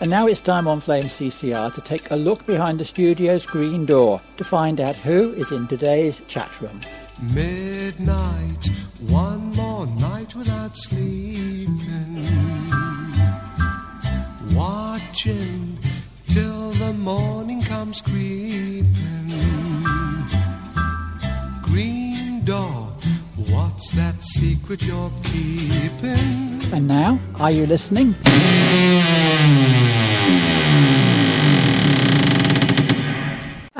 And now it's time on Flame CCR to take a look behind the studio's green door to find out who is in today's chat room. Midnight, one more night without sleeping. Watching till the morning comes creeping. What's that secret you're keeping? And now, are you listening?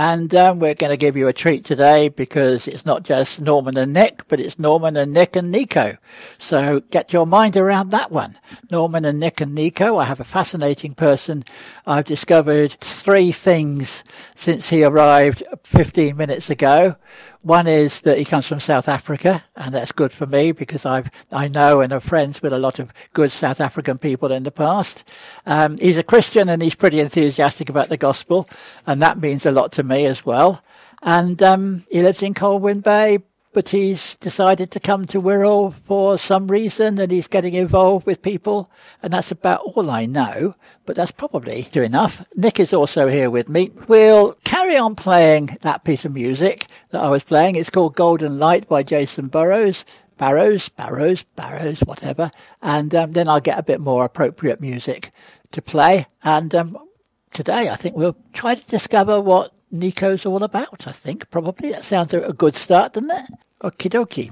And um, we're going to give you a treat today because it's not just Norman and Nick, but it's Norman and Nick and Nico. So get your mind around that one. Norman and Nick and Nico. I have a fascinating person. I've discovered three things since he arrived 15 minutes ago. One is that he comes from South Africa, and that's good for me because I've I know and are friends with a lot of good South African people in the past. Um, he's a Christian and he's pretty enthusiastic about the gospel, and that means a lot to me as well. And um, he lives in Colwyn Bay, but he's decided to come to Wirral for some reason and he's getting involved with people and that's about all I know, but that's probably good enough. Nick is also here with me. We'll carry on playing that piece of music that I was playing. It's called Golden Light by Jason Burrows. Barrows, Barrows, Barrows, whatever. And um, then I'll get a bit more appropriate music to play. And um, today I think we'll try to discover what Nico's all about, I think, probably. That sounds a good start, doesn't it? Okie dokie.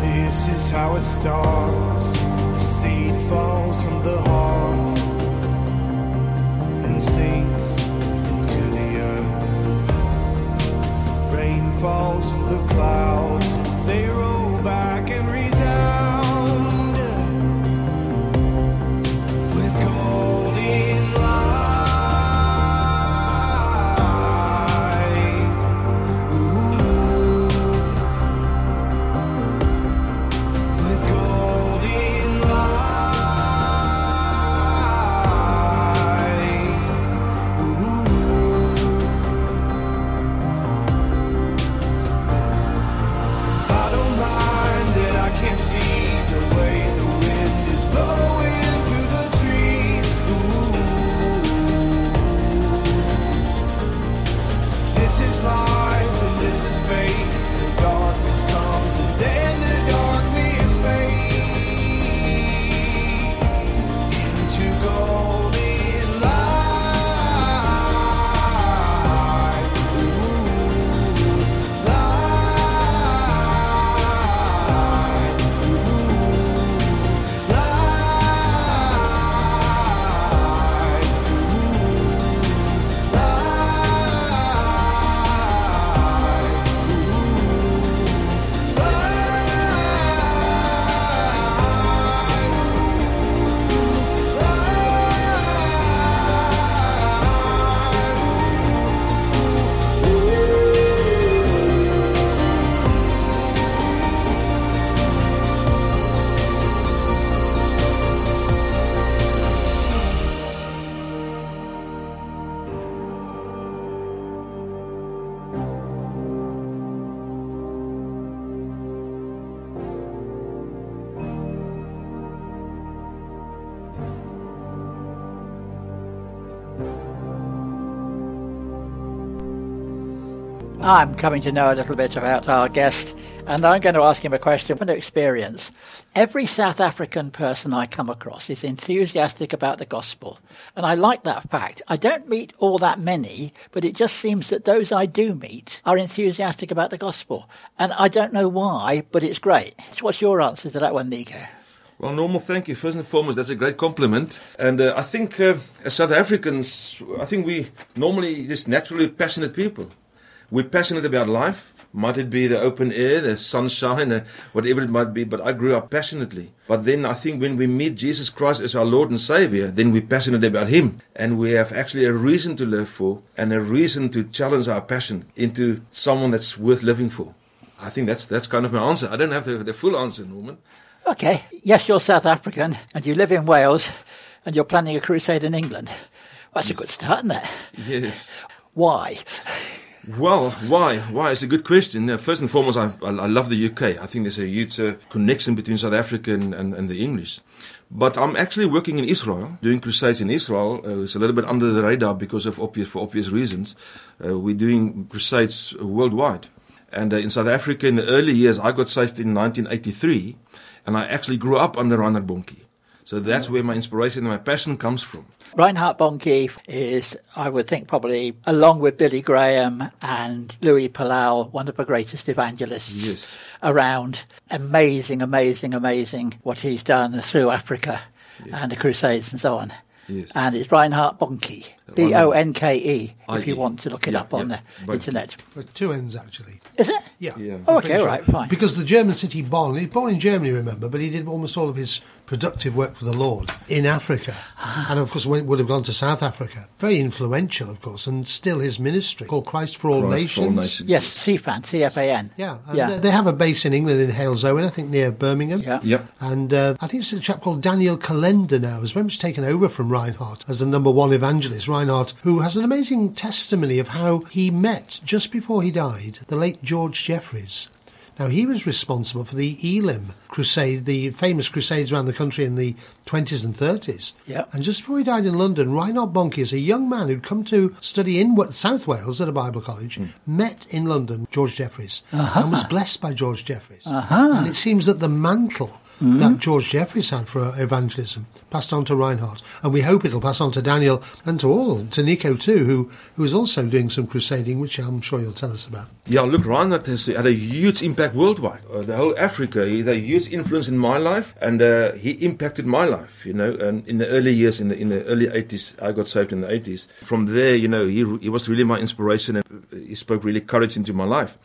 This is how it starts. I'm coming to know a little bit about our guest, and I'm going to ask him a question from experience. Every South African person I come across is enthusiastic about the gospel, and I like that fact. I don't meet all that many, but it just seems that those I do meet are enthusiastic about the gospel, and I don't know why, but it's great. So what's your answer to that one, Nico? Well, Normal, thank you. First and foremost, that's a great compliment. And uh, I think uh, as South Africans, I think we normally just naturally passionate people. We're passionate about life. Might it be the open air, the sunshine, uh, whatever it might be, but I grew up passionately. But then I think when we meet Jesus Christ as our Lord and Savior, then we're passionate about Him. And we have actually a reason to live for and a reason to challenge our passion into someone that's worth living for. I think that's, that's kind of my answer. I don't have the, the full answer, Norman. Okay, yes, you're South African, and you live in Wales, and you're planning a crusade in England. That's a good start, isn't it? Yes. Why? Well, why? Why? It's a good question. First and foremost, I, I, love the UK. I think there's a huge uh, connection between South Africa and, and, and the English. But I'm actually working in Israel, doing crusades in Israel. Uh, it's a little bit under the radar because of obvious, for obvious reasons. Uh, we're doing crusades worldwide. And uh, in South Africa, in the early years, I got saved in 1983, and I actually grew up under Reinhard Bonnke. So that's where my inspiration and my passion comes from. Reinhard Bonnke is, I would think, probably along with Billy Graham and Luis Palau, one of the greatest evangelists Yes. around. Amazing, amazing, amazing what he's done through Africa and the Crusades and so on. Yes. And it's Reinhard Bonnke, B O N K E, if you want to look it Yeah, up on yeah. the Bonnke. internet. But two ends, actually. Is it? Yeah. Yeah. Oh, okay, pretty all right, fine. Because the German city Bonn, he's born in Germany, remember, but he did almost all of his productive work for the Lord in Africa. Ah. and of course, went, would have gone to South Africa. Very influential, of course, and still his ministry called Christ for All, Christ for all Nations. nations. Yes, CFAN, C-F-A-N. Yeah, and yeah. They, they have a base in England in Halesowen, I think near Birmingham. Yeah. Yep. And uh, I think it's a chap called Daniel Kolenda now, has very much taken over from Reinhard as the number one evangelist. Reinhard, who has an amazing testimony of how he met, just before he died, the late George Jeffreys. Now, he was responsible for the Elim crusade, the famous crusades around the country in the 20s and 30s. Yeah. And just before he died in London, Reinhard Bonnke, as a young man who'd come to study in South Wales at a Bible college, hmm. met in London George Jeffreys uh-huh. and was blessed by George Jeffreys. Uh-huh. And it seems that the mantle hmm. that George Jeffreys had for evangelism passed on to Reinhard. And we hope it'll pass on to Daniel and to all, to Nico too, who, who is also doing some crusading, which I'm sure you'll tell us about. Yeah, look, Reinhard has had a huge impact worldwide. Uh, the whole Africa, he had a huge influence in my life, and uh, he impacted my life. You know, and in the early years, in the in the early eighties, I got saved in the eighties. From there, you know, he he was really my inspiration, and he spoke really courage into my life.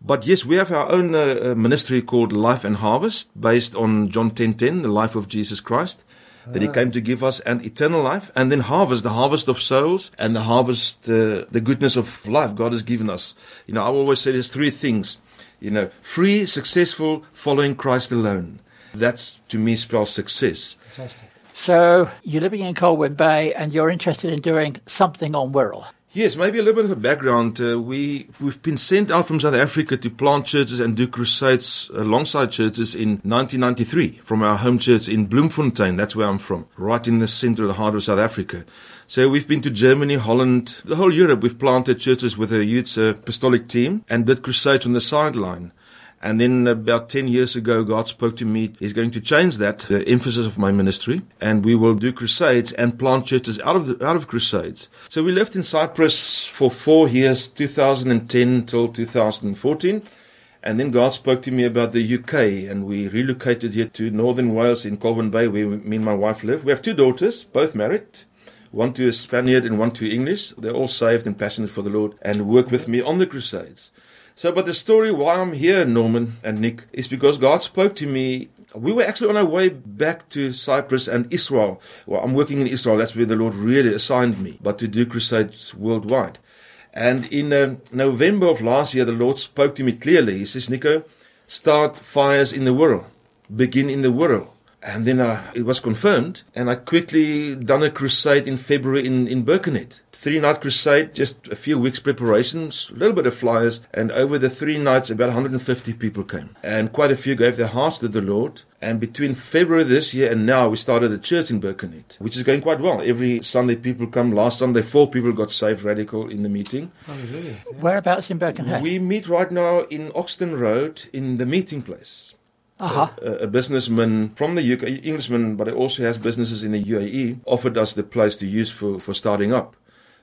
But yes, we have our own uh, uh, ministry called Life and Harvest, based on John ten ten, the life of Jesus Christ. That he came to give us an eternal life, and then harvest the harvest of souls and the harvest uh, the goodness of life God has given us. You know, I always say there's three things. You know, free, successful, following Christ alone. That's to me spells success. Fantastic. So you're living in Colwyn Bay and you're interested in doing something on Wirral. Yes, maybe a little bit of a background. Uh, we we've been sent out from South Africa to plant churches and do crusades alongside churches in 1993 from our home church in Bloemfontein. That's where I'm from, right in the center of the heart of South Africa. So we've been to Germany, Holland, the whole Europe. We've planted churches with a youth uh, apostolic team and did crusades on the sideline. And then about 10 years ago, God spoke to me. He's going to change that, the emphasis of my ministry, and we will do crusades and plant churches out of the, out of crusades. So we lived in Cyprus for four years, 2010 till 2014. And then God spoke to me about the UK, and we relocated here to Northern Wales in Colwyn Bay, where me and my wife live. We have two daughters, both married. One to a Spaniard and one to English. They're all saved and passionate for the Lord and work with me on the crusades. So, but the story why I'm here, Norman and Nick, is because God spoke to me. We were actually on our way back to Cyprus and Israel. Well, I'm working in Israel. That's where the Lord really assigned me, but to do crusades worldwide. And in um, November of last year, the Lord spoke to me clearly. He says, Nico, start fires in the world. Begin in the world. And then uh, it was confirmed, and I quickly done a crusade in February in, in Birkenhead. Three night crusade, just a few weeks preparations, a little bit of flyers, and over the three nights, about 150 people came. And quite a few gave their hearts to the Lord. And between February this year and now, we started a church in Birkenhead, which is going quite well. Every Sunday, people come. Last Sunday, four people got saved radical in the meeting. Hallelujah. Whereabouts in Birkenhead? We meet right now in Oxton Road in the meeting place. uh-huh. a, a businessman from the UK, Englishman, but he also has businesses in the UAE, offered us the place to use for, for starting up.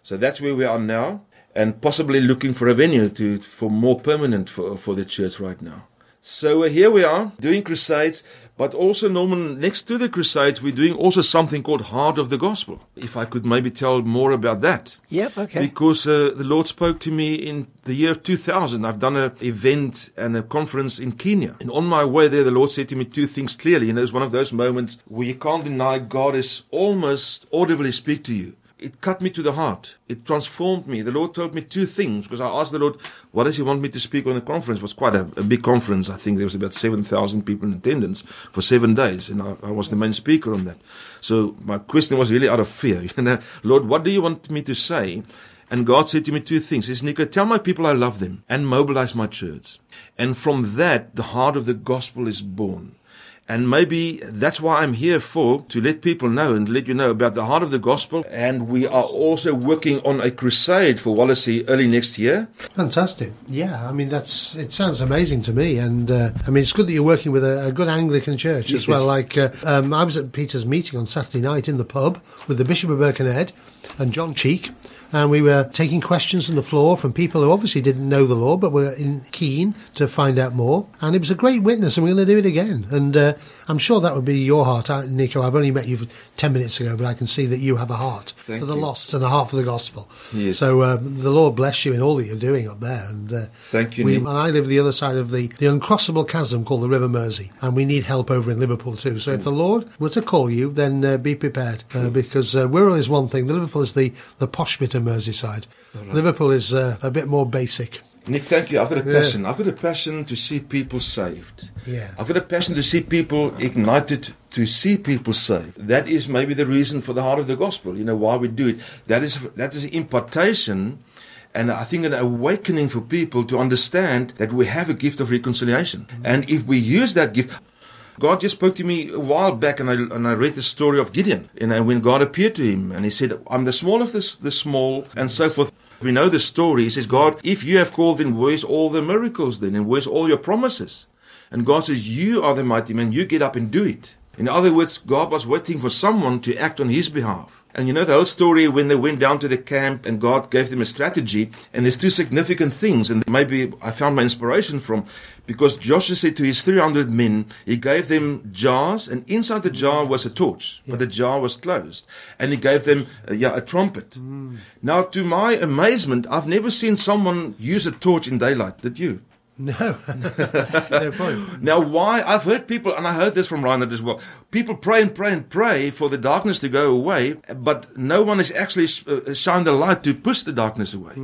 So that's where we are now, and possibly looking for a venue to for more permanent for, for the church right now. So uh, here we are doing crusades, but also Norman, next to the crusades, we're doing also something called Heart of the Gospel. If I could maybe tell more about that. Yep, okay. Because uh, the Lord spoke to me in the year 2000. I've done an event and a conference in Kenya. And on my way there, the Lord said to me two things clearly. And it was one of those moments where you can't deny God is almost audibly speak to you. It cut me to the heart. It transformed me. The Lord told me two things because I asked the Lord, what does He want me to speak on the conference? It was quite a, a big conference. I think there was about 7,000 people in attendance for seven days. And I, I was the main speaker on that. So my question was really out of fear. You know, Lord, what do you want me to say? And God said to me two things. He says, Nico, tell my people I love them and mobilize my church. And from that, the heart of the gospel is born. And maybe that's why I'm here for, to let people know and let you know about the heart of the gospel. And we are also working on a crusade for Wallasey early next year. Fantastic. Yeah, I mean, that's it sounds amazing to me. And uh, I mean, it's good that you're working with a, a good Anglican church as well. Like, uh, um, I was at Peter's meeting on Saturday night in the pub with the Bishop of Birkenhead and John Cheek. And we were taking questions from the floor from people who obviously didn't know the law but were keen to find out more. And it was a great witness, and we're going to do it again. And uh, I'm sure that would be your heart, uh, Nico. I've only met you 10 minutes ago, but I can see that you have a heart Thank for the you. lost and a heart for the gospel. Yes. So um, the Lord bless you in all that you're doing up there. And uh, Thank you, we, and I live the other side of the, the uncrossable chasm called the River Mersey, and we need help over in Liverpool too. So if the Lord were to call you, then uh, be prepared uh, because uh, Wirral is one thing. The Liverpool is the the posh bit of Merseyside. Liverpool is uh, a bit more basic. Nick, thank you. I've got a Yeah. passion. I've got a passion to see people saved. Yeah. I've got a passion to see people ignited to see people saved. That is maybe the reason for the heart of the gospel. You know why we do it. That is that is impartation, and I think an awakening for people to understand that we have a gift of reconciliation, mm-hmm. and if we use that gift. God just spoke to me a while back, and I and I read the story of Gideon. You know, when God appeared to him, and he said, "I'm the small of the, the small," and so forth. We know the story. He says, "God, if you have called, then where's all the miracles? Then, and where's all your promises?" And God says, "You are the mighty man. You get up and do it." In other words, God was waiting for someone to act on His behalf. And you know the whole story when they went down to the camp and God gave them a strategy. And there's two significant things, and maybe I found my inspiration from because Joshua said to his 300 men, he gave them jars, and inside the jar was a torch, but the jar was closed. And he gave them uh, yeah, a trumpet. Now, to my amazement, I've never seen someone use a torch in daylight. Did you? No, no point. Now, why? I've heard people, and I heard this from Reinhard as well. People pray and pray and pray for the darkness to go away, but no one is actually uh, shined the light to push the darkness away.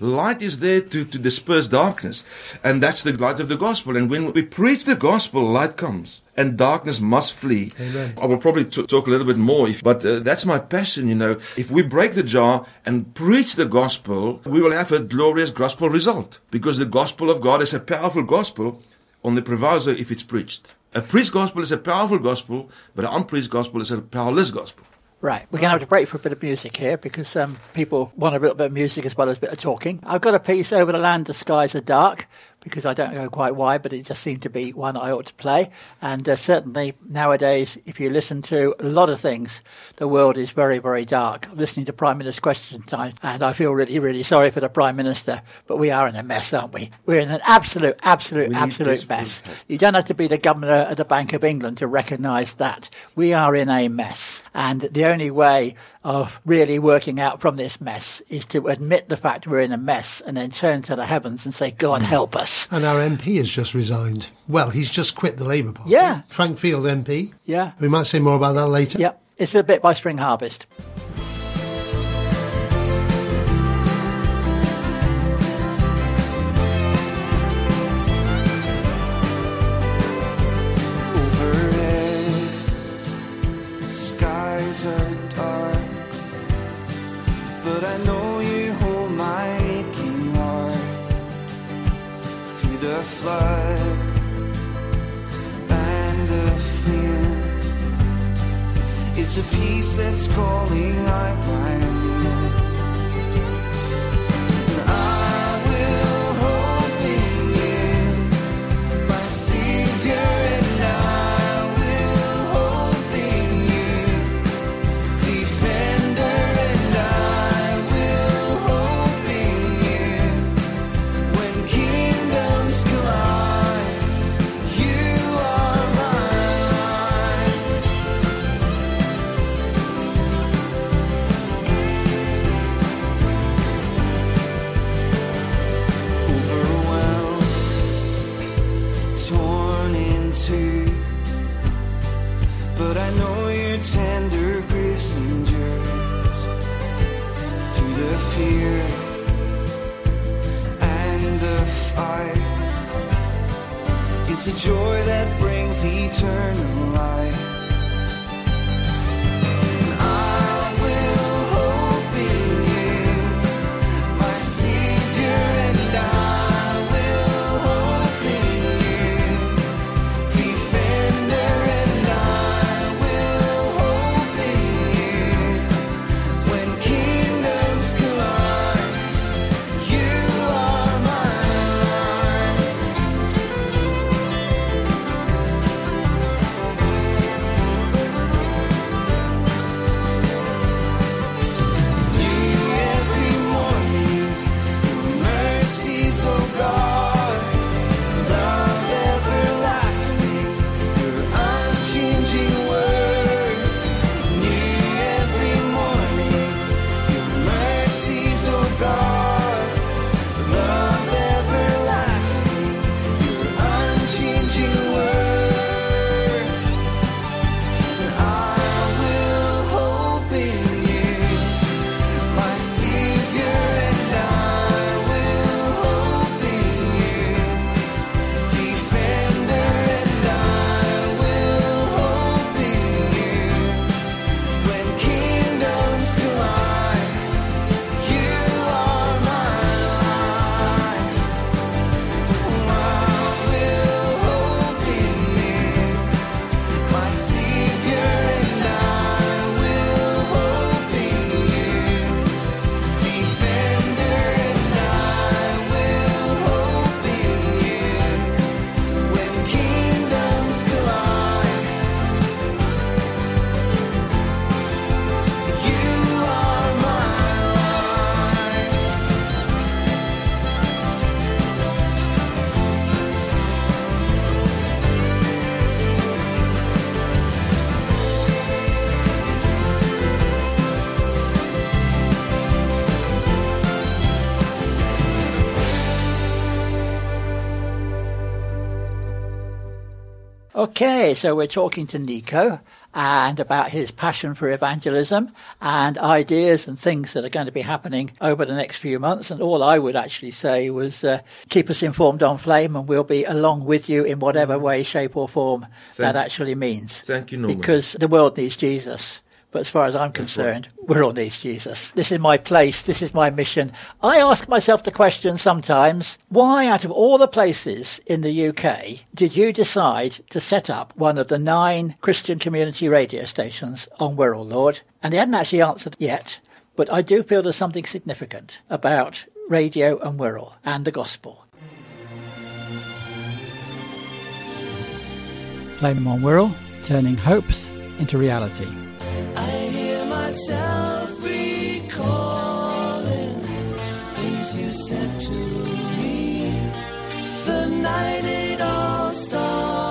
Light is there to, to disperse darkness, and that's the light of the gospel. And when we preach the gospel, light comes, and darkness must flee. Amen. I will probably t- talk a little bit more, if, but uh, that's my passion. You know, if we break the jar and preach the gospel, we will have a glorious gospel result because the gospel of God is a powerful gospel on the proviso if it's preached. A preached gospel is a powerful gospel, but an unpreached gospel is a powerless gospel. Right, we're going to have to break for a bit of music here because um, people want a little bit of music as well as a bit of talking. I've got a piece over the land, the skies are dark, because I don't know quite why, but it just seemed to be one I ought to play. And uh, certainly nowadays, if you listen to a lot of things, the world is very, very dark. I'm listening to Prime Minister's question time, and I feel really, really sorry for the Prime Minister, but we are in a mess, aren't we? We're in an absolute, absolute, We absolute mess. You don't have to be the governor of the Bank of England to recognise that. We are in a mess. And the only way of really working out from this mess is to admit the fact we're in a mess and then turn to the heavens and say, God help us. And our MP has just resigned. Well, he's just quit the Labour Party. Yeah. Frank Field MP. Yeah. We might say more about that later. Yep. It's a bit by Spring Harvest. It's a peace that's calling I find It's a joy that brings eternal life. Okay, so we're talking to Nico and about his passion for evangelism and ideas and things that are going to be happening over the next few months. And all I would actually say was uh, keep us informed on Flame and we'll be along with you in whatever way, shape or form Thank- that actually means. Thank you, Norman. Because the world needs Jesus. But as far as I'm concerned, we're all needs Jesus. This is my place. This is my mission. I ask myself the question sometimes, why out of all the places in the UK did you decide to set up one of the nine Christian community radio stations on Wirral, Lord? And he hadn't actually answered yet, but I do feel there's something significant about radio and Wirral and the gospel. Flame on Wirral, turning hopes into reality. I hear myself recalling things you said to me. The night it all started,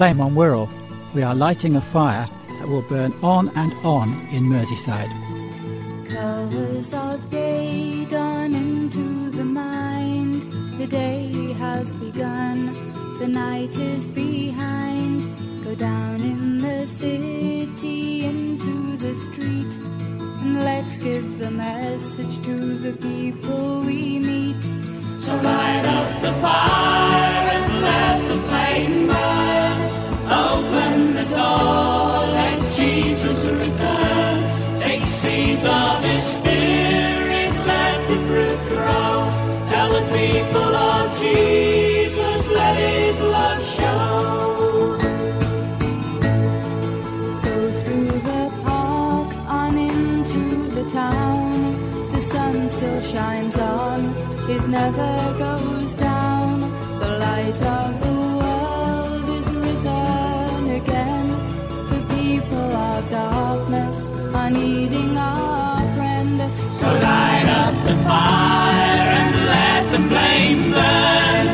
Flame on Wirral, we are lighting a fire that will burn on and on in Merseyside. Colors of day dawn into the mind. The day has begun, the night is behind. Go down in the city into the street, and let's give the message to the people we meet. So light up the fire and let the flame burn. Open the door, let Jesus return. Take seeds of His Spirit, let the fruit grow. Tell the people of Jesus, are our friend. So light up the fire and let the flame burn.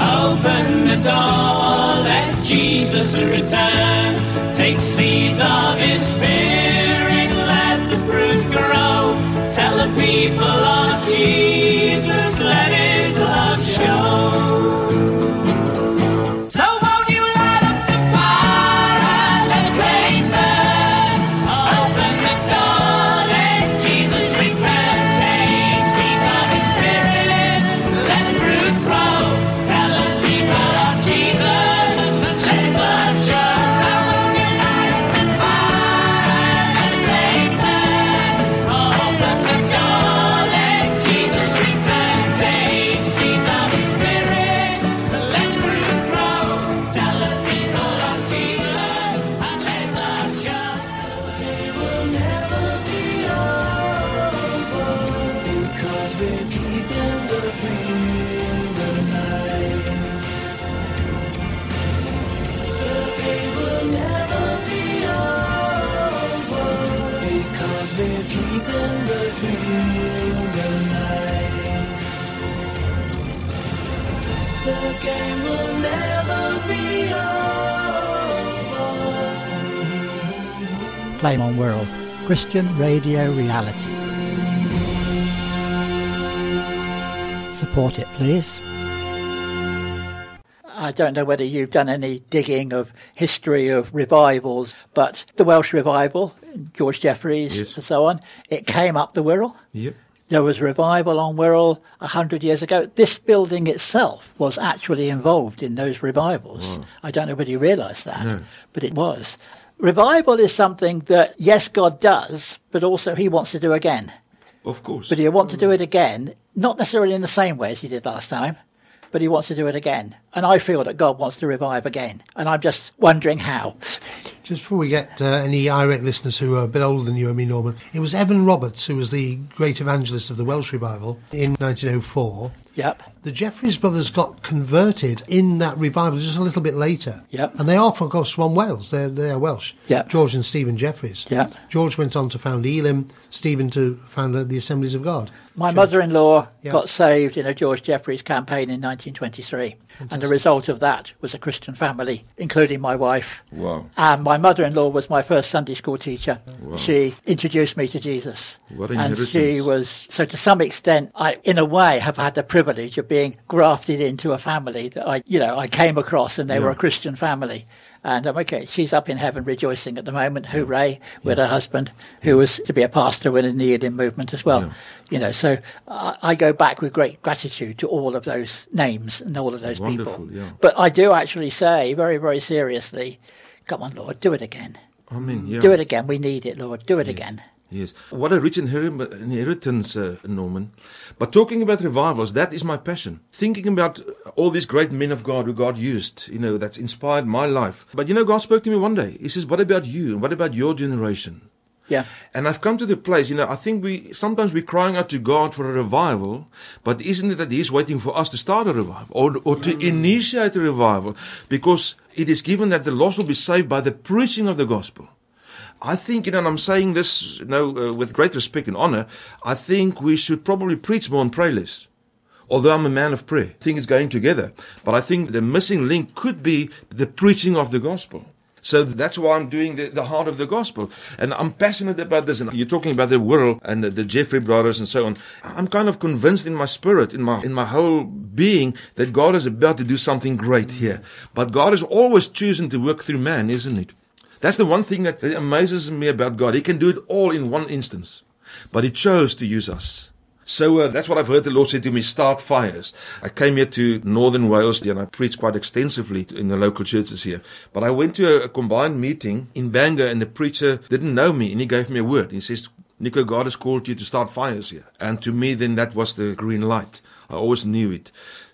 Open the door, let Jesus return. Take seeds of His Spirit, let the fruit grow. Tell the people of Jesus, Christian radio reality. Support it, please. I don't know whether you've done any digging of history of revivals, but the Welsh revival, George Jeffreys Yes. and so on, it came up the Wirral. Yep. There was revival on Wirral a hundred years ago. This building itself was actually involved in those revivals. I don't know whether you realise that, No. but it was. Revival is something that, yes, God does, but also He wants to do again. Of course. But he'll want to do mm. it again, not necessarily in the same way as he did last time, but he wants to do it again. And I feel that God wants to revive again. And I'm just wondering how. Just before we get uh, any irate listeners who are a bit older than you and me, Norman, it was Evan Roberts who was the great evangelist of the Welsh revival in 1904. Yep. The Jeffreys brothers got converted in that revival just a little bit later. Yep. And they are, of course, from Wales. They're, they're Welsh. Yep. George and Stephen Jeffreys. Yep. George went on to found Elim, Stephen to found uh, the Assemblies of God. My Church. mother-in-law Yeah. got saved in a George Jeffreys campaign in 1923, and the result of that was a Christian family, including my wife. Wow. And my mother-in-law was my first Sunday school teacher. Wow. She introduced me to Jesus, What and she was so. To some extent, I, in a way, have had the privilege of being grafted into a family that I, you know, I came across, and they were a Christian family. And I'm okay. She's up in heaven rejoicing at the moment. Hooray! With her husband, who was to be a pastor when within the Elim movement as well. You know, so I, I go back with great gratitude to all of those names and all of those Wonderful, people. yeah. But I do actually say very, very seriously, come on, Lord, do it again. I mean, yeah. Do it again. We need it, Lord. Do it again. Yes. What a rich inheritance, uh, Norman. But talking about revivals, that is my passion. Thinking about all these great men of God who God used, you know, that's inspired my life. But you know, God spoke to me one day. He says, What about you? And what about your generation? Yeah. And I've come to the place, you know, I think we sometimes we're crying out to God for a revival, but isn't it that He's waiting for us to start a revival or, or to initiate a revival? Because it is given that the lost will be saved by the preaching of the gospel. I think, you know, and I'm saying this, you know, uh, with great respect and honor, I think we should probably preach more on prayer lists. Although I'm a man of prayer, I think it's going together. But I think the missing link could be the preaching of the gospel. So that's why I'm doing the, the heart of the gospel. And I'm passionate about this. And you're talking about the world and the, the Jeffrey brothers and so on. I'm kind of convinced in my spirit, in my, in my whole being, that God is about to do something great here. But God is always choosing to work through man, isn't it? That's the one thing that amazes me about God. He can do it all in one instance. But He chose to use us. So uh, that's what I've heard the Lord say to me start fires. I came here to northern Wales and I preached quite extensively in the local churches here. But I went to a, a combined meeting in Bangor and the preacher didn't know me and he gave me a word. He says, Nico, God has called you to start fires here. And to me, then that was the green light. I always knew it.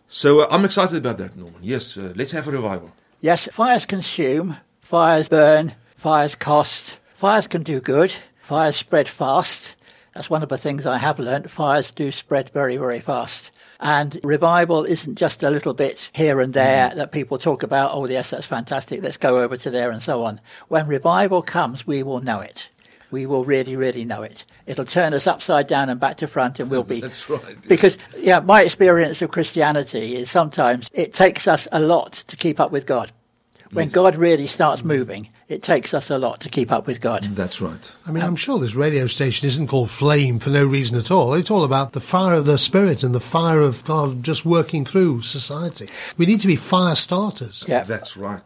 So uh, I'm excited about that, Norman. Yes, uh, let's have a revival. Yes, fires consume, fires burn, fires cost, fires can do good, fires spread fast. That's one of the things I have learnt. Fires do spread very, very fast. And revival isn't just a little bit here and there mm-hmm. that people talk about, oh, yes, that's fantastic, let's go over to there and so on. When revival comes, we will know it. We will really, really know it. It'll turn us upside down and back to front, and we'll be. That's right. Because, yeah, my experience of Christianity is sometimes it takes us a lot to keep up with God. When God really starts moving, it takes us a lot to keep up with God. That's right. I mean, I'm sure this radio station isn't called Flame for no reason at all. It's all about the fire of the Spirit and the fire of God just working through society. We need to be fire starters. Yeah. That's right.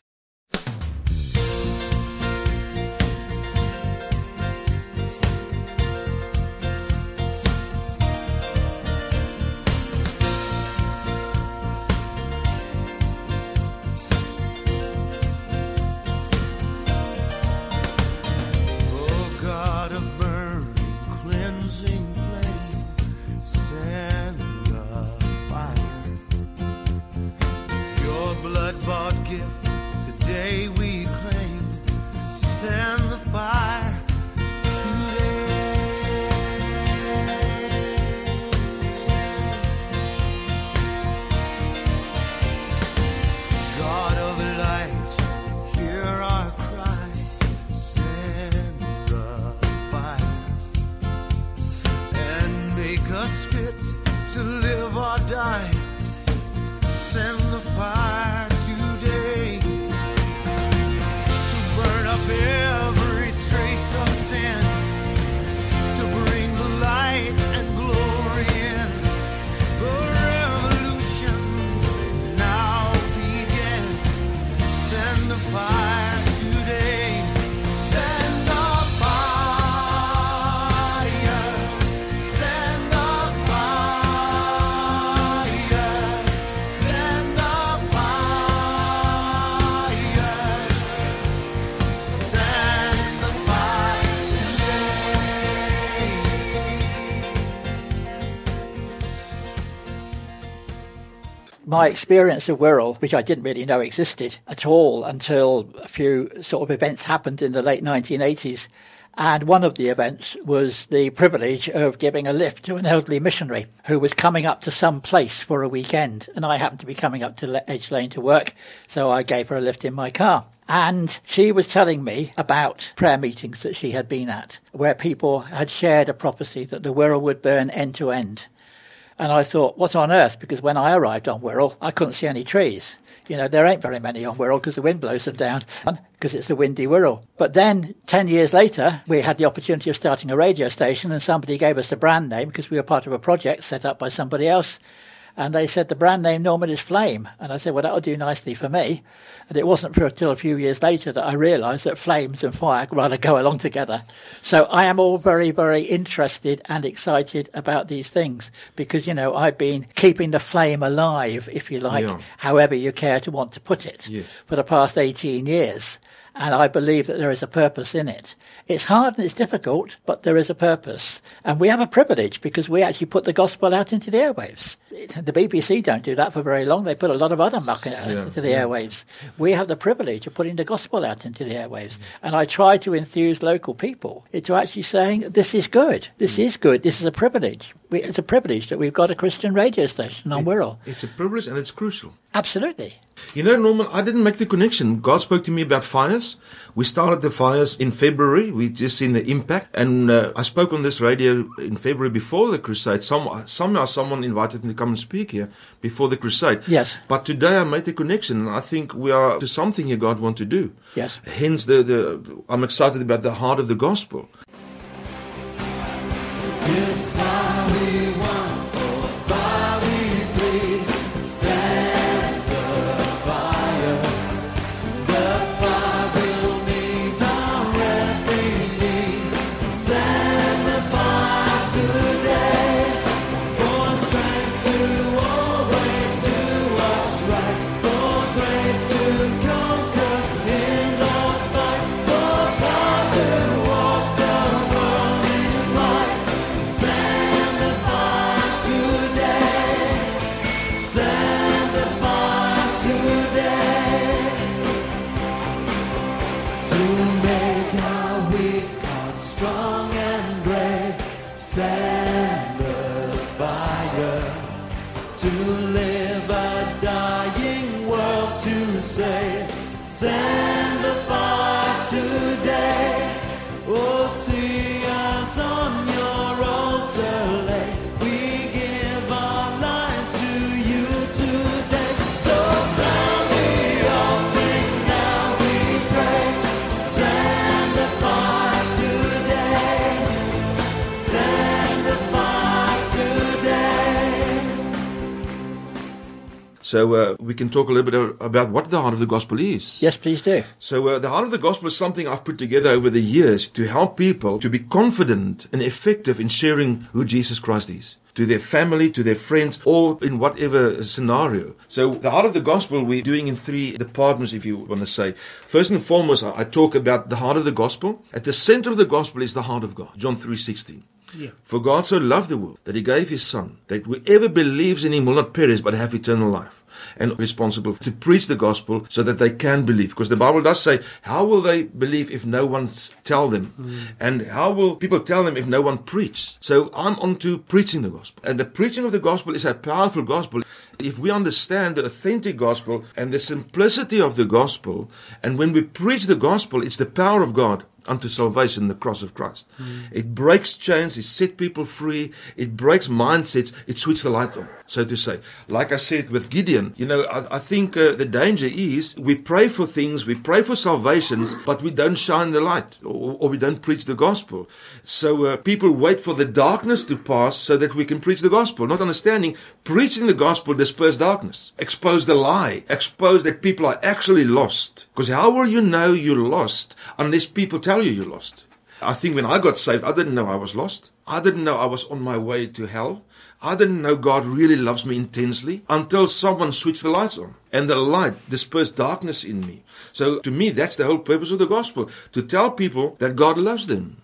My experience of Wirral, which I didn't really know existed at all until a few sort of events happened in the late 1980s. And one of the events was the privilege of giving a lift to an elderly missionary who was coming up to some place for a weekend. And I happened to be coming up to Edge Lane to work, so I gave her a lift in my car. And she was telling me about prayer meetings that she had been at, where people had shared a prophecy that the Wirral would burn end to end. And I thought, what on earth? Because when I arrived on Wirral, I couldn't see any trees. You know, there ain't very many on Wirral because the wind blows them down because it's the windy Wirral. But then, 10 years later, we had the opportunity of starting a radio station and somebody gave us the brand name because we were part of a project set up by somebody else. And they said the brand name Norman is Flame. And I said, well, that'll do nicely for me. And it wasn't for until a few years later that I realised that flames and fire rather go along together. So I am all very, very interested and excited about these things because, you know, I've been keeping the flame alive, if you like, Yeah. however you care to want to put it, Yes. for the past 18 years. And I believe that there is a purpose in it. It's hard and it's difficult, but there is a purpose. And we have a privilege because we actually put the gospel out into the airwaves. It- The BBC don't do that for very long. They put a lot of other muck Yeah, into the airwaves. We have the privilege of putting the gospel out into the airwaves. And I try to enthuse local people into actually saying, this is good. This is good. This is a privilege. We, it's a privilege that we've got a Christian radio station on Wirral. It's a privilege and it's crucial. Absolutely. You know, Norman, I didn't make the connection. God spoke to me about fires. We started the fires in February. We just seen the impact. And uh, I spoke on this radio in February before the crusade. Some, somehow someone invited me to come and speak here before the crusade. Yes. But today I made the connection. And I think we are to something here God wants to do. Yes. Hence, the, the, I'm excited about the heart of the gospel. So uh, we can talk a little bit about what the heart of the gospel is. Yes, please do. So uh, the heart of the gospel is something I've put together over the years to help people to be confident and effective in sharing who Jesus Christ is to their family, to their friends, or in whatever scenario. So the heart of the gospel we're doing in three departments, if you want to say. First and foremost, I I talk about the heart of the gospel. At the center of the gospel is the heart of God. John three sixteen. For God so loved the world that he gave his son, that whoever believes in him will not perish but have eternal life. And responsible to preach the gospel so that they can believe. Because the Bible does say, how will they believe if no one tell them? Mm. And how will people tell them if no one preach? So I'm on to preaching the gospel. And the preaching of the gospel is a powerful gospel. If we understand the authentic gospel and the simplicity of the gospel, and when we preach the gospel, it's the power of God unto salvation, the cross of Christ. It breaks chains, it sets people free, it breaks mindsets, it switches the light on, so to say. Like I said with Gideon, you know, I, I think uh, the danger is we pray for things, we pray for salvations, but we don't shine the light or, or we don't preach the gospel. So uh, people wait for the darkness to pass so that we can preach the gospel, not understanding preaching the gospel disperse darkness, expose the lie, expose that people are actually lost. Because how will you know you're lost unless people tell you you're lost? I think when I got saved, I didn't know I was lost. I didn't know I was on my way to hell. I didn't know God really loves me intensely until someone switched the lights on and the light dispersed darkness in me. So to me, that's the whole purpose of the gospel to tell people that God loves them.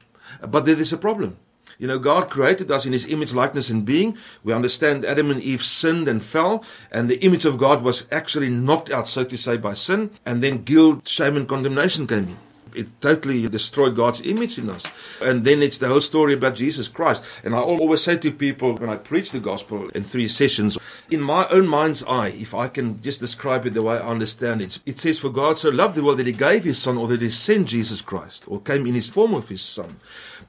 But there is a problem. You know, God created us in His image, likeness, and being. We understand Adam and Eve sinned and fell, and the image of God was actually knocked out, so to say, by sin, and then guilt, shame, and condemnation came in. It totally destroyed God's image in us. And then it's the whole story about Jesus Christ. And I always say to people when I preach the gospel in three sessions, in my own mind's eye, if I can just describe it the way I understand it, it says, For God so loved the world that he gave his son, or that he sent Jesus Christ, or came in his form of his son.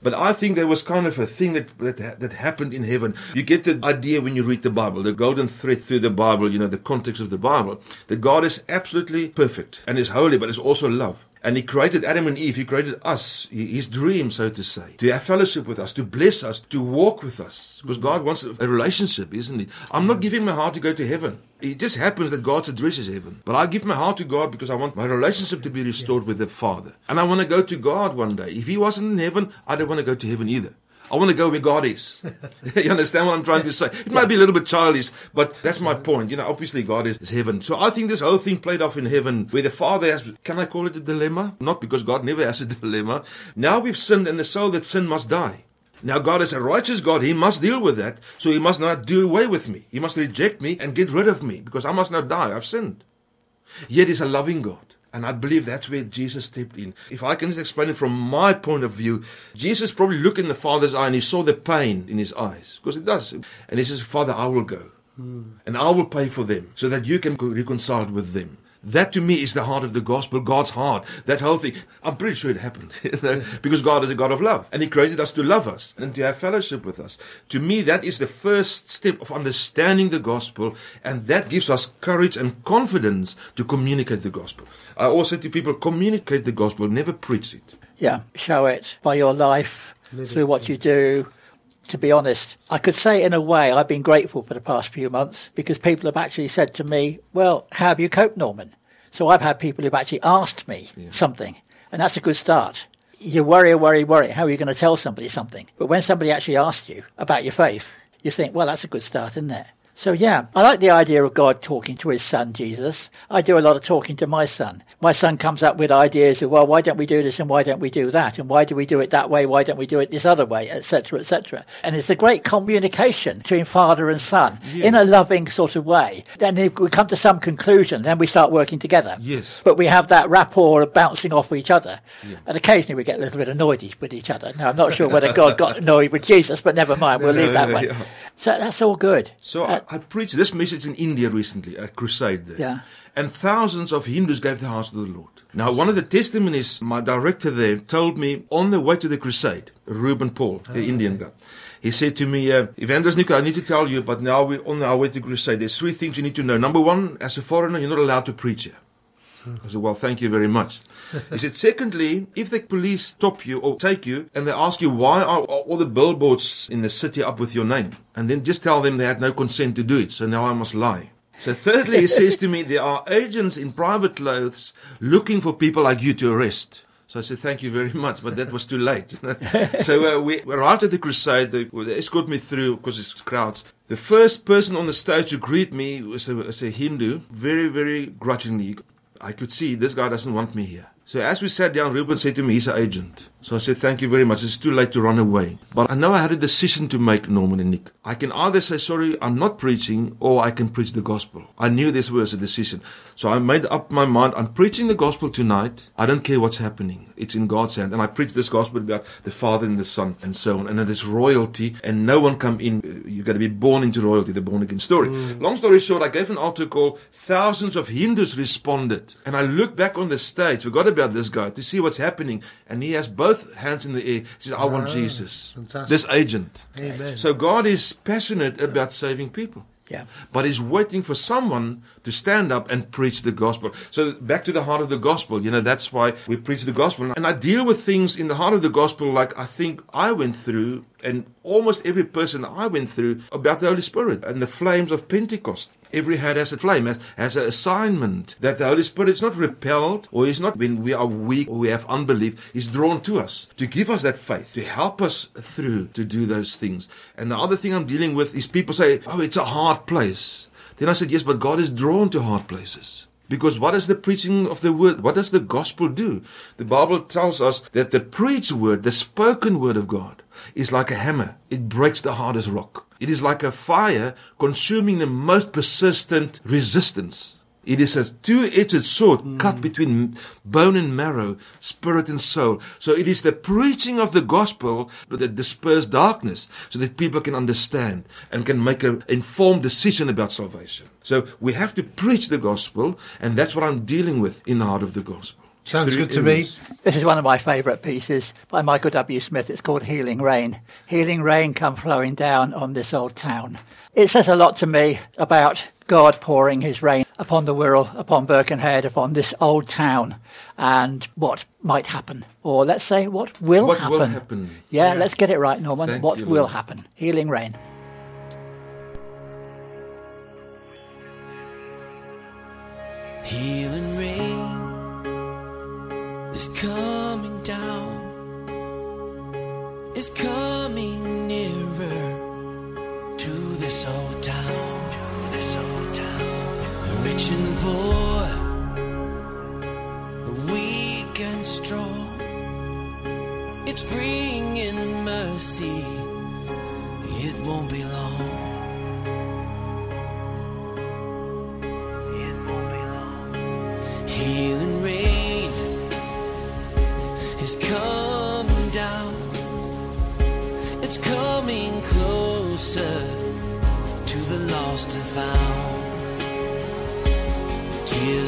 But I think there was kind of a thing that, that that happened in heaven. You get the idea when you read the Bible, the golden thread through the Bible, you know, the context of the Bible, that God is absolutely perfect and is holy, but is also love. And he created Adam and Eve, he created us, his dream, so to say, to have fellowship with us, to bless us, to walk with us. Because God wants a relationship, isn't it? I'm not giving my heart to go to heaven. It just happens that God's address is heaven. But I give my heart to God because I want my relationship to be restored with the Father. And I want to go to God one day. If he wasn't in heaven, I don't want to go to heaven either. I want to go where God is. you understand what I'm trying to say? It might be a little bit childish, but that's my point. You know, obviously God is, is heaven. So I think this whole thing played off in heaven where the Father has, can I call it a dilemma? Not because God never has a dilemma. Now we've sinned and the soul that sinned must die. Now God is a righteous God. He must deal with that. So he must not do away with me. He must reject me and get rid of me because I must not die. I've sinned. Yet he's a loving God. And I believe that's where Jesus stepped in. If I can just explain it from my point of view, Jesus probably looked in the Father's eye and he saw the pain in his eyes. Because it does. And he says, Father, I will go. And I will pay for them so that you can reconcile with them. That to me is the heart of the gospel, God's heart. That whole thing. I'm pretty sure it happened. You know, because God is a God of love. And He created us to love us and to have fellowship with us. To me, that is the first step of understanding the gospel. And that gives us courage and confidence to communicate the gospel. I always say to people, communicate the gospel, never preach it. Yeah, show it by your life, through what you do. To be honest, I could say in a way I've been grateful for the past few months because people have actually said to me, Well, how have you coped, Norman? So I've had people who've actually asked me something, and that's a good start. You worry, worry, worry. How are you going to tell somebody something? But when somebody actually asks you about your faith, you think, Well, that's a good start, isn't it? So yeah, I like the idea of God talking to his son Jesus. I do a lot of talking to my son. My son comes up with ideas of, well, why don't we do this and why don't we do that? And why do we do it that way? Why don't we do it this other way? Etc. Etc. And it's a great communication between father and son in a loving sort of way. Then if we come to some conclusion, then we start working together. Yes. But we have that rapport of bouncing off each other. And occasionally we get a little bit annoyed with each other. Now, I'm not sure whether God got annoyed with Jesus, but never mind. We'll leave that one. Yeah. So that's all good. So Uh, I, preached this message in India recently, at crusade there. Yeah. And thousands of Hindus gave their hearts to the Lord. Now, one of the testimonies, my director there told me on the way to the crusade, Reuben Paul, the Indian guy, he said to me, uh, Evangelist Nico, I need to tell you, but now we're on our way to crusade. There's three things you need to know. Number one, as a foreigner, you're not allowed to preach here. I said, well, thank you very much. He said, secondly, if the police stop you or take you and they ask you why are all the billboards in the city up with your name, and then just tell them they had no consent to do it, so now I must lie. So thirdly, he says to me, there are agents in private clothes looking for people like you to arrest. So I said, thank you very much, but that was too late. you know. so uh, we arrived at the crusade. They, they escorted me through because it's crowds. The first person on the stage to greet me was a, was a Hindu, very, very grudgingly. I could see this guy doesn't want me here. So as we sat down, Reuben said to me, he's an agent. So I said, thank you very much. It's too late to run away. But I know I had a decision to make, Norman and Nick. I can either say, sorry, I'm not preaching, or I can preach the gospel. I knew this was a decision. So I made up my mind, I'm preaching the gospel tonight. I don't care what's happening. It's in God's hand. And I preach this gospel about the Father and the Son and so on. And it is royalty and no one come in. You've got to be born into royalty, the born again story. Mm. Long story short, I gave an altar call. Thousands of Hindus responded. And I looked back on the stage, forgot about this guy to see what's happening. And he has both hands in the air. He says, I want ah, Jesus. fantastic. This agent. Amen. So God is passionate about saving people. Yeah. But he's waiting for someone to stand up and preach the gospel. So back to the heart of the gospel, you know, that's why we preach the gospel. And I deal with things in the heart of the gospel like I think I went through and almost every person I went through about the Holy Spirit and the flames of Pentecost. Every head has a flame, has, has an assignment that the Holy Spirit is not repelled or is not when we are weak or we have unbelief, is drawn to us to give us that faith, to help us through to do those things. And the other thing I'm dealing with is people say, oh, it's a hard place. Then I said, yes, but God is drawn to hard places. Because what is the preaching of the word? What does the gospel do? The Bible tells us that the preached word, the spoken word of God, is like a hammer. It breaks the hardest rock. It is like a fire consuming the most persistent resistance. It is a two-edged sword hmm. cut between bone and marrow, spirit and soul. So it is the preaching of the gospel that disperses darkness so that people can understand and can make an informed decision about salvation. So we have to preach the gospel and that's what I'm dealing with in the heart of the gospel. Sounds Three good to me. This is one of my favourite pieces by Michael W. Smith. It's called Healing Rain. Healing rain come flowing down on this old town. It says a lot to me about God pouring his rain upon the Wirral, upon Birkenhead, upon this old town, and what might happen. Or let's say what will What happen. will happen. Yeah, let's get it right, Norman. Thank what you, will Lord. happen? Healing rain. Healing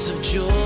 of joy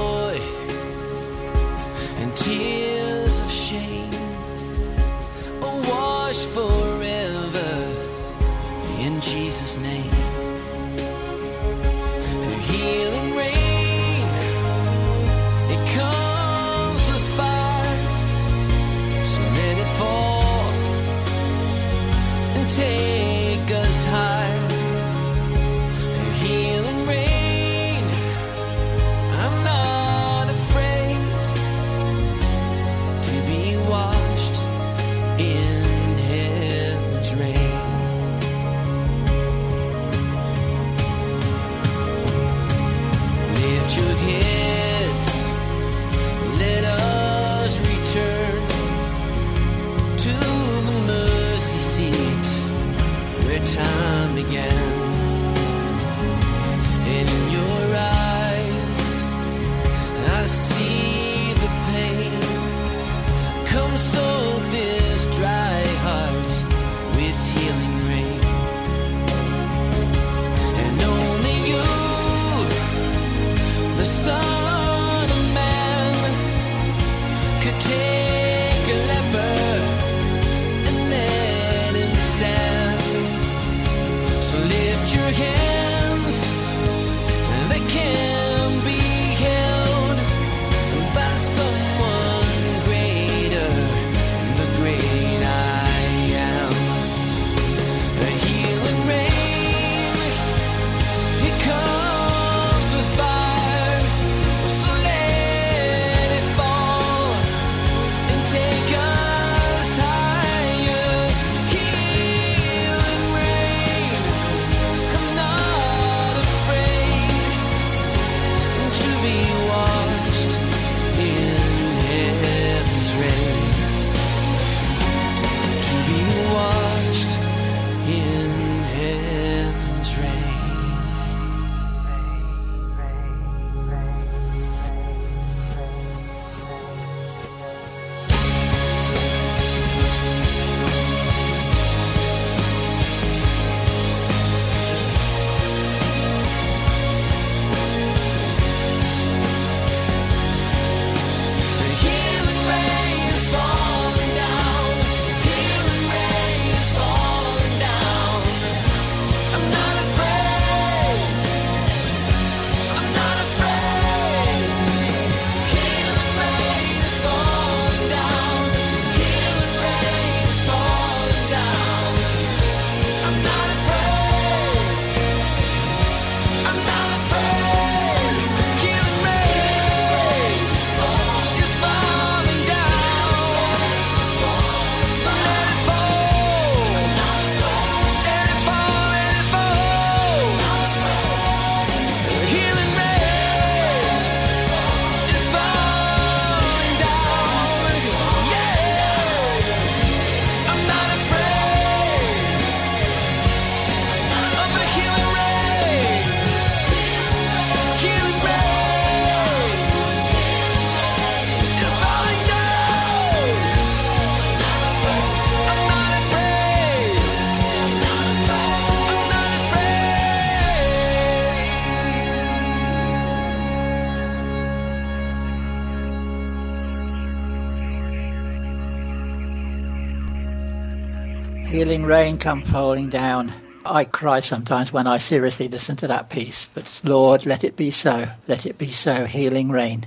rain come falling down. I cry sometimes when I seriously listen to that piece, but Lord, let it be so. Let it be so. Healing rain.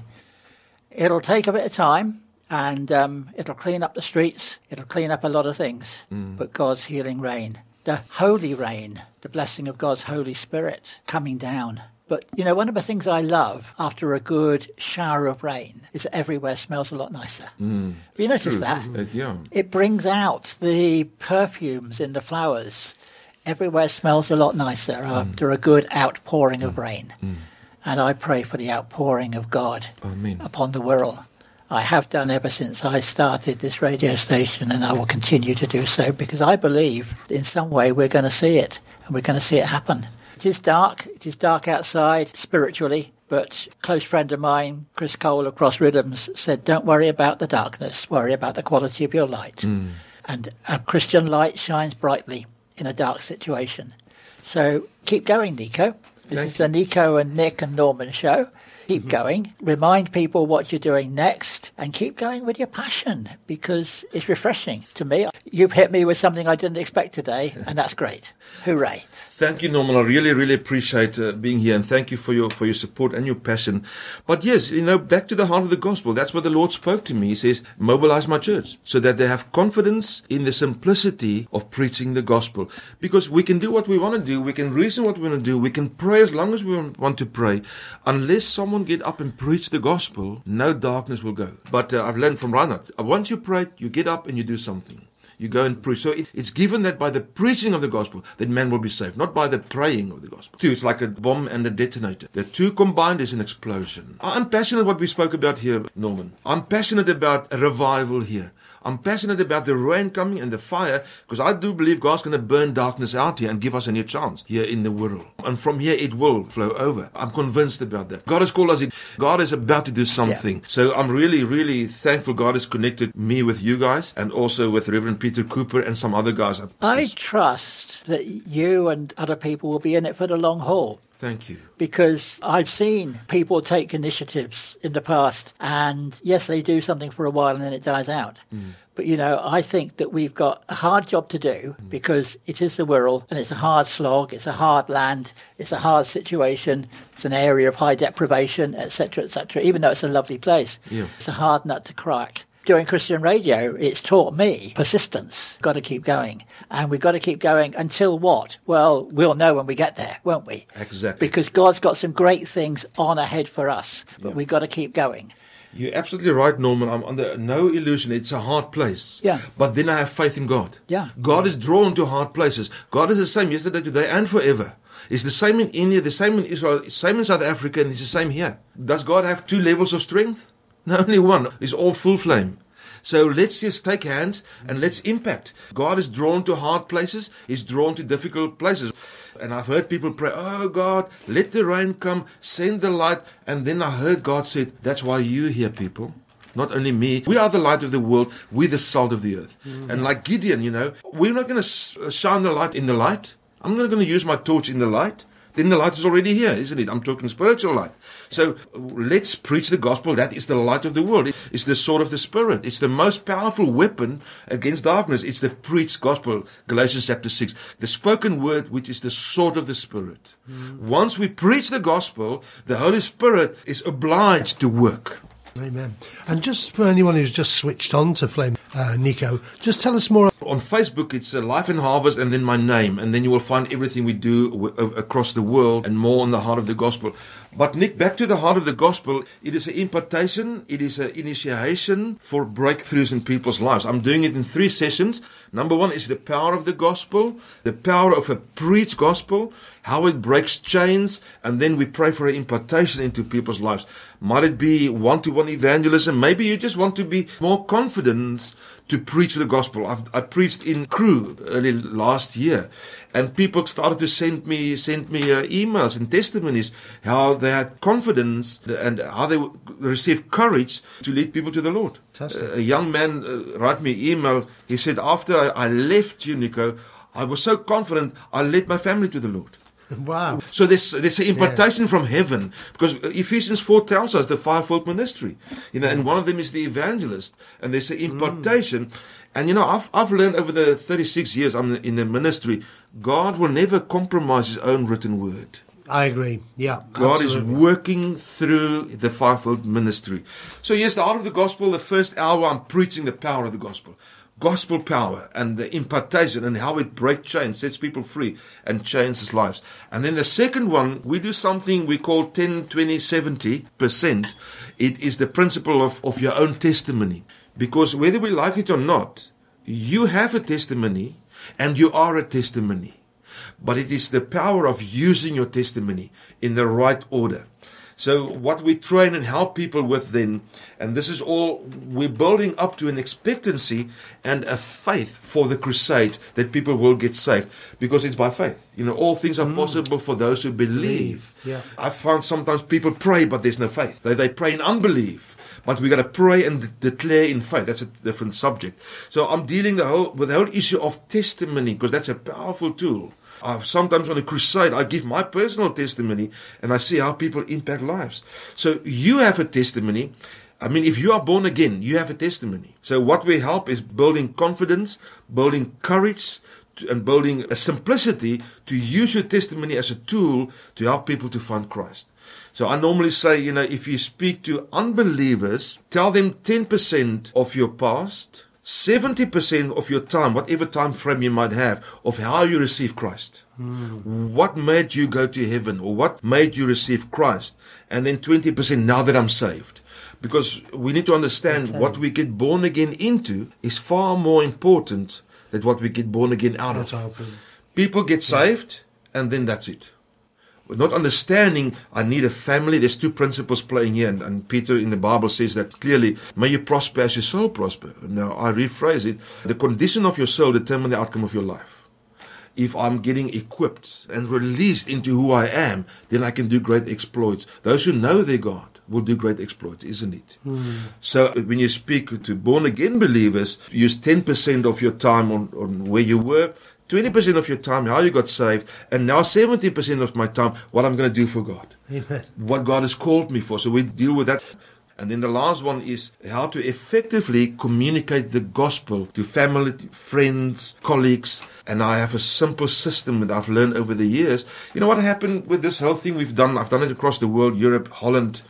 It'll take a bit of time and um, it'll clean up the streets. It'll clean up a lot of things. But God's healing rain, the holy rain, the blessing of God's Holy Spirit coming down. But you know, one of the things I love after a good shower of rain is that everywhere smells a lot nicer. Have you noticed that? Uh, yeah. It brings out the perfumes in the flowers. Everywhere smells a lot nicer after a good outpouring of rain. And I pray for the outpouring of God Amen. upon the world. I have done ever since I started this radio station, and I will continue to do so because I believe in some way we're going to see it, and we're going to see it happen. It is dark. It is dark outside spiritually, but a close friend of mine, Chris Cole of Cross Rhythms, said, "Don't worry about the darkness. Worry about the quality of your light." Hmm. And a Christian light shines brightly in a dark situation. So keep going, Nico. This Thank is the Nico and Nick and Norman show. Keep mm-hmm. going. Remind people what you're doing next and keep going with your passion because it's refreshing to me. You've hit me with something I didn't expect today, and that's great. Hooray. Thank you, Norman. I really, really appreciate uh, being here, and thank you for your for your support and your passion. But yes, you know, back to the heart of the gospel. That's what the Lord spoke to me. He says, "Mobilize my church, so that they have confidence in the simplicity of preaching the gospel. Because we can do what we want to do, we can reason what we want to do, we can pray as long as we want to pray. Unless someone get up and preach the gospel, no darkness will go. But uh, I've learned from Reinhard. Once you pray, you get up and you do something." You go and preach. So it, it's given that by the preaching of the gospel that man will be saved, not by the praying of the gospel. Two, it's like a bomb and a detonator. The two combined is an explosion. I'm passionate what we spoke about here, Norman. I'm passionate about a revival here. I'm passionate about the rain coming and the fire because I do believe God's going to burn darkness out here and give us a new chance here in the world. And from here it will flow over. I'm convinced about that. God has called us. God is about to do something. So I'm really, really thankful God has connected me with you guys and also with Reverend Peter Cooper and some other guys. I trust that you and other people will be in it for the long haul. Thank you. because I've seen people take initiatives in the past, and yes, they do something for a while and then it dies out. Mm. But you know, I think that we've got a hard job to do mm. because it is the world and it's a hard slog, it's a hard land, it's a hard situation, it's an area of high deprivation, etc., etc. Even though it's a lovely place, Yeah. it's a hard nut to crack. Doing Christian radio, it's taught me persistence. Got to keep going. And we've got to keep going until what? Well, we'll know when we get there, won't we? Exactly. Because God's got some great things on ahead for us, but we've got to keep going. You're absolutely right, Norman. I'm under no illusion. It's a hard place. Yeah. But then I have faith in God. Yeah. God is drawn to hard places. God is the same yesterday, today, and forever. It's the same in India, the same in Israel, same in South Africa, and it's the same here. Does God have two levels of strength? No, only one. It's all full flame. So let's just take hands and let's impact. God is drawn to hard places. He's drawn to difficult places. And I've heard people pray, Oh God, let the rain come, send the light. And then I heard God said, That's why you here, people. Not only me. We are the light of the world. We're the salt of the earth. Mm-hmm. And like Gideon, you know, we're not going to uh, shine the light in the light. I'm not going to use my torch in the light. Then the light is already here, isn't it? I'm talking spiritual light. So let's preach the gospel. That is the light of the world. It's the sword of the spirit. It's the most powerful weapon against darkness. It's the preached gospel. Galatians chapter 6. The spoken word, which is the sword of the spirit. Hmm. Once we preach the gospel, the Holy Spirit is obliged to work. Amen. And just for anyone who's just switched on to Flame, uh, Nico, just tell us more. On Facebook, it's uh, Life and Harvest and then my name. And then you will find everything we do w- a- across the world and more on the heart of the gospel. But Nick, back to the heart of the gospel, it is an impartation, it is an initiation for breakthroughs in people's lives. I'm doing it in three sessions. Number one is the power of the gospel, the power of a preached gospel, how it breaks chains, and then we pray for an impartation into people's lives. Might it be one to one evangelism? Maybe you just want to be more confident to preach the gospel. I've, I preached in Crewe early last year, and people started to send me send me uh, emails and testimonies how they had confidence and how they received courage to lead people to the Lord. Fantastic. a young man uh, wrote me email. He said, after I, I left you, Nico, I was so confident I led my family to the Lord. Wow. So there's there's an impartation from heaven because Ephesians four tells us the fivefold ministry, you know, and one of them is the evangelist, and there's an mm. impartation. And you know, I've I've learned over the 36 years I'm in the ministry, God will never compromise His own written word. I agree. Yeah. God absolutely. is working through the fivefold ministry. So yes, the art of the gospel. The first hour, I'm preaching the power of the gospel, gospel power, and the impartation, and how it breaks chains, sets people free, and changes lives. And then the second one, we do something we call 10, 20, 70 percent. It is the principle of, of your own testimony, because whether we like it or not, you have a testimony, and you are a testimony but it is the power of using your testimony in the right order. So, what we train and help people with then, and this is all we're building up to an expectancy and a faith for the crusade that people will get saved because it's by faith. You know, all things are mm. possible for those who believe. Yeah. I found sometimes people pray, but there's no faith. They, they pray in unbelief. But we got to pray and de- declare in faith. That's a different subject. So I'm dealing the whole with the whole issue of testimony because that's a powerful tool. Uh, sometimes on a crusade, I give my personal testimony and I see how people impact lives. So you have a testimony. I mean, if you are born again, you have a testimony. So what we help is building confidence, building courage, and building a simplicity to use your testimony as a tool to help people to find Christ. So I normally say, you know, if you speak to unbelievers, tell them 10% of your past, 70% of your time, whatever time frame you might have, of how you receive Christ. What made you go to heaven or what made you receive Christ? And then 20% now that I'm saved. Because we need to understand what we get born again into is far more important than what we get born again out That's of. People get saved and then that's it. Not understanding I need a family. There's two principles playing here, and, and Peter in the Bible says that clearly. May you prosper as your soul prosper. Now I rephrase it: the condition of your soul determines the outcome of your life. If I'm getting equipped and released into who I am, then I can do great exploits. Those who know their God will do great exploits, isn't it? Hmm. So when you speak to born again believers, use 10% of your time on, on where you were, 20% of your time how you got saved, and now 70% of my time what I'm going to do for God. Amen. What God has called me for. So we deal with that. And then the last one is how to effectively communicate the gospel to family, friends, colleagues. And I have a simple system that I've learned over the years. You know what happened with this whole thing we've done? I've done it across the world, Europe, Holland.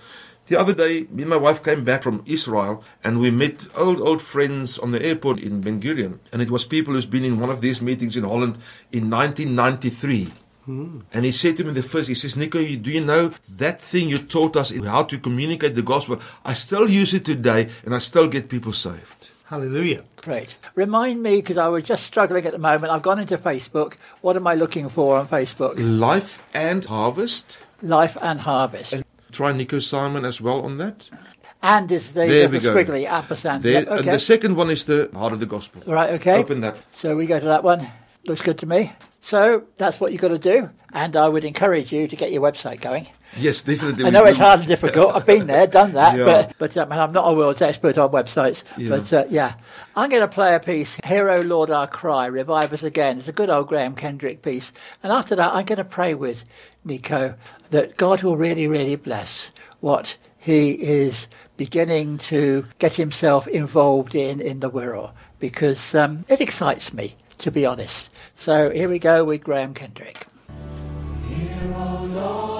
The other day, me and my wife came back from Israel and we met old, old friends on the airport in Ben Gurion. And it was people who's been in one of these meetings in Holland in 1993. Hmm. And he said to me the first, he says, Nico, you, do you know that thing you taught us how to communicate the gospel? I still use it today and I still get people saved. Hallelujah. Great. Remind me, because I was just struggling at the moment. I've gone into Facebook. What am I looking for on Facebook? Life and harvest. Life and Harvest. Try Nico Simon as well on that. And is the, There uh, the we go. squiggly ampersand. There, Yep, And the second one is the heart of the gospel. Right, okay. Open that. So we go to that one. Looks good to me. So that's what you've got to do. And I would encourage you to get your website going. Yes, definitely. I know it's hard and difficult. I've been there, done that, Yeah. but but um, I'm not a world's expert on websites. Yeah. But uh, yeah, I'm going to play a piece, "Hear O Lord Our Cry," revive us again. It's a good old Graham Kendrick piece, and after that, I'm going to pray with Nico that God will really, really bless what he is beginning to get himself involved in in the Wirral because um, it excites me, to be honest. So here we go with Graham Kendrick. Hear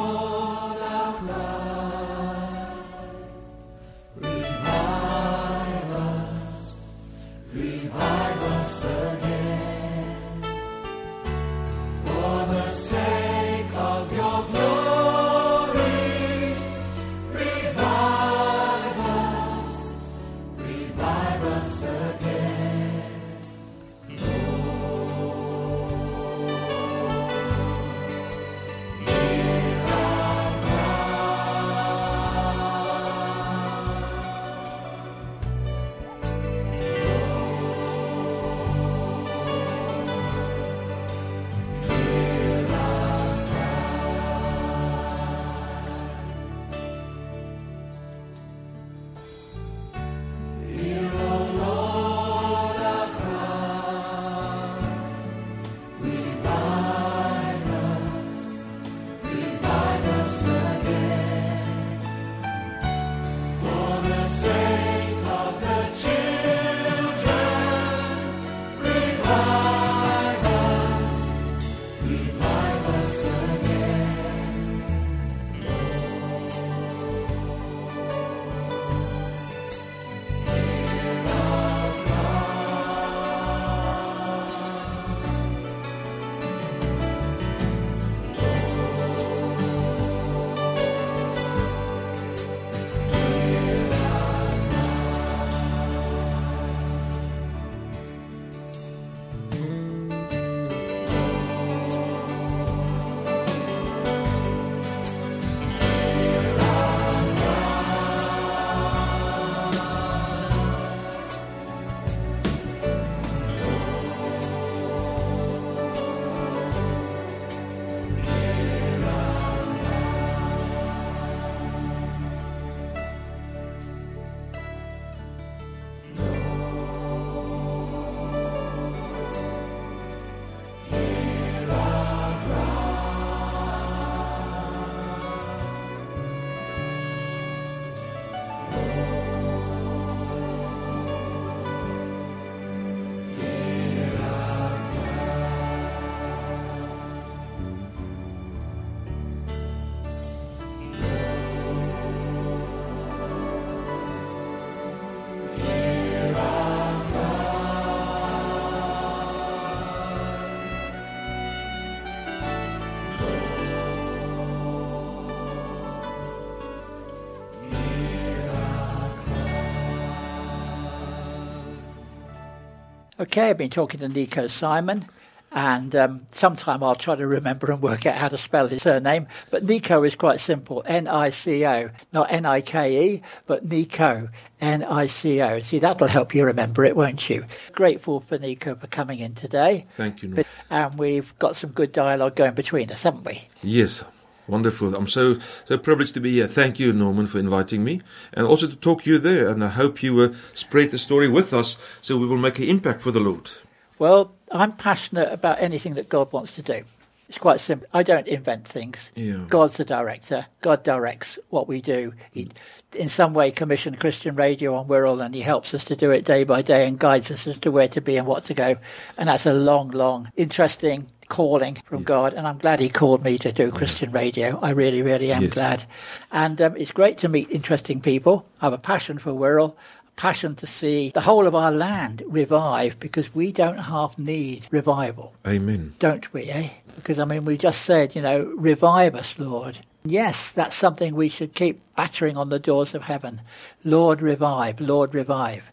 Okay, I've been talking to Nico Simon, and um, sometime I'll try to remember and work out how to spell his surname. But Nico is quite simple N I C O, not N I K E, but Nico, N I C O. See, that'll help you remember it, won't you? Grateful for Nico for coming in today. Thank you. But, and we've got some good dialogue going between us, haven't we? Yes, wonderful. I'm so so privileged to be here. Thank you, Norman, for inviting me, and also to talk to you there. And I hope you uh, spread the story with us, so we will make an impact for the Lord. Well, I'm passionate about anything that God wants to do. It's quite simple. I don't invent things. Yeah. God's the director. God directs what we do. He, in some way, commissioned Christian Radio on Wirral, and He helps us to do it day by day and guides us as to where to be and what to go. And that's a long, long, interesting calling from God. And I'm glad He called me to do Christian Radio. I really, really am Yes. glad. And um, it's great to meet interesting people. I have a passion for Wirral. A passion to see the whole of our land revive because we don't half need revival Amen. don't we, eh? Because, I mean, we just said, you know, revive us, Lord. Yes, that's something we should keep battering on the doors of heaven. Lord, revive, Lord, revive.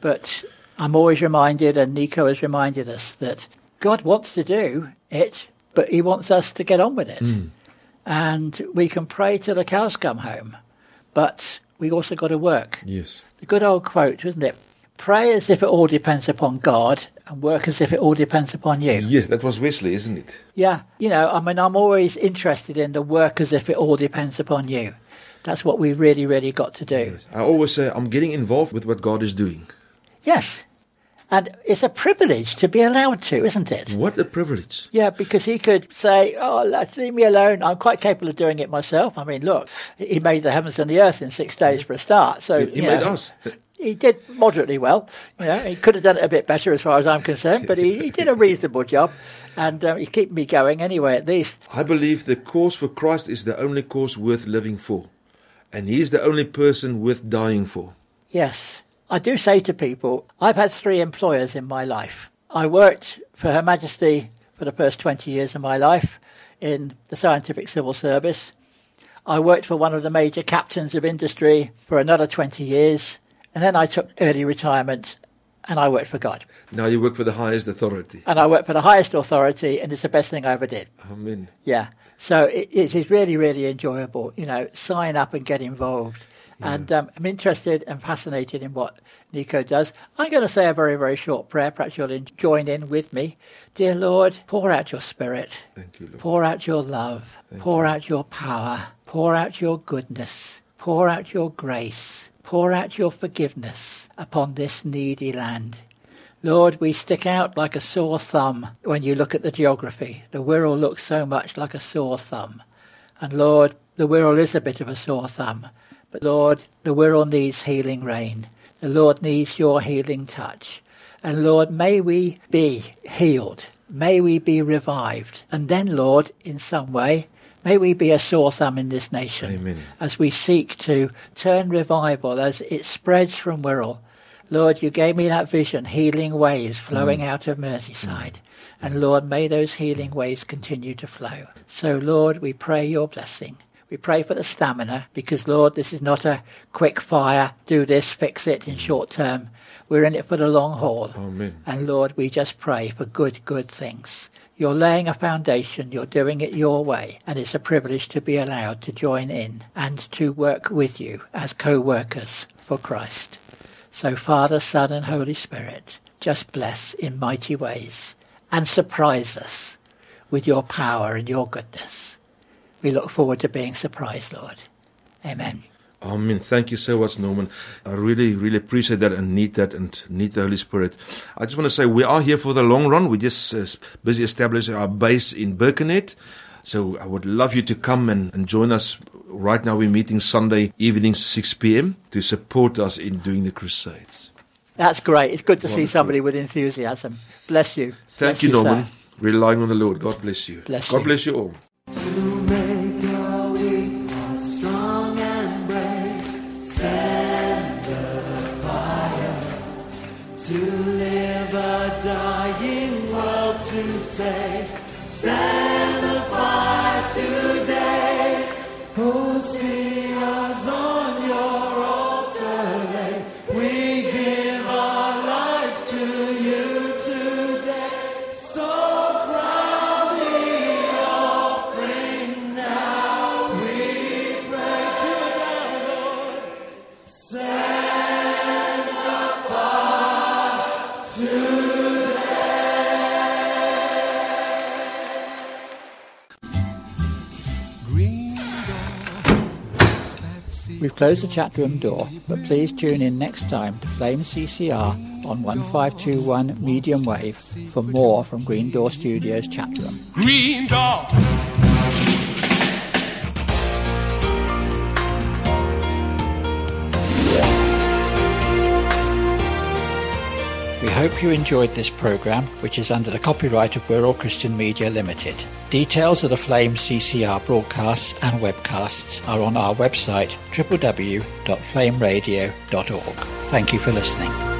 But I'm always reminded, and Nico has reminded us, that God wants to do it, but he wants us to get on with it. Hmm. And we can pray till the cows come home, but we also got to work. Yes. The good old quote, isn't it? Pray as if it all depends upon God, and work as if it all depends upon you. Yes, that was Wesley, isn't it? Yeah, you know, I mean, I'm always interested in the work as if it all depends upon you. That's what we really, really got to do. I always say I'm getting involved with what God is doing. Yes. And it's a privilege to be allowed to, isn't it? What a privilege. Yeah, because he could say, Oh, leave me alone. I'm quite capable of doing it myself. I mean, look, he made the heavens and the earth in six days for a start. So, He, he made know, us. He did moderately well. You know, he could have done it a bit better as far as I'm concerned, but he, he did a reasonable job. And um, he's keeping me going anyway, at least. I believe the cause for Christ is the only cause worth living for. And he is the only person worth dying for. Yes. I do say to people, I've had three employers in my life. I worked for Her Majesty for the first 20 years of my life in the Scientific Civil Service. I worked for one of the major captains of industry for another 20 years. And then I took early retirement and I worked for God. Now you work for the highest authority. And I worked for the highest authority and it's the best thing I ever did. Amen. Yeah. So it, it is really, really enjoyable. You know, sign up and get involved. And um, I'm interested and fascinated in what Nico does. I'm going to say a very, very short prayer. Perhaps you'll join in with me. Dear Lord, pour out your spirit. Thank you, Lord. Pour out your love. pour out your power. Pour out your goodness. Pour out your grace. Pour out your forgiveness upon this needy land. Lord, we stick out like a sore thumb when you look at the geography. The Wirral looks so much like a sore thumb. And Lord, the Wirral is a bit of a sore thumb. But Lord, the Wirral needs healing rain. The Lord needs your healing touch. And Lord, may we be healed. may we be revived. And then, Lord, in some way, may we be a sore thumb in this nation Amen. as we seek to turn revival as it spreads from Wirral. Lord, you gave me that vision, healing waves flowing mm. out of Merseyside. Mm. And Lord, may those healing waves continue to flow. So, Lord, we pray your blessing. We pray for the stamina because, Lord, this is not a quick fire, do this, fix it in short term. We're in it for the long haul. Amen. And Lord, we just pray for good, good things. You're laying a foundation, you're doing it your way, and it's a privilege to be allowed to join in and to work with you as co-workers for Christ. So Father, Son and Holy Spirit, just bless in mighty ways and surprise us with your power and your goodness. We look forward to being surprised, Lord. Amen. Amen. Thank you so much, Norman. I really, really appreciate that and need that and need the Holy Spirit. I just want to say we are here for the long run. We're just uh, busy establishing our base in Birkenhead. So I would love you to come and, and join us. Right now we're meeting Sunday evening, 6 p.m. to support us in doing the crusades. That's great. It's good to see somebody with enthusiasm. Bless you. Thank Bless you, Norman. Relying on the Lord. God bless you. Bless God you. bless you all. Closed the chat room door, but please tune in next time to Flame CCR on 1521 medium wave for more from Green Door Studios chat room. Green door. Hope you enjoyed this program, which is under the copyright of Wirral Christian Media Limited. Details of the Flame CCR broadcasts and webcasts are on our website www.flameradio.org. Thank you for listening.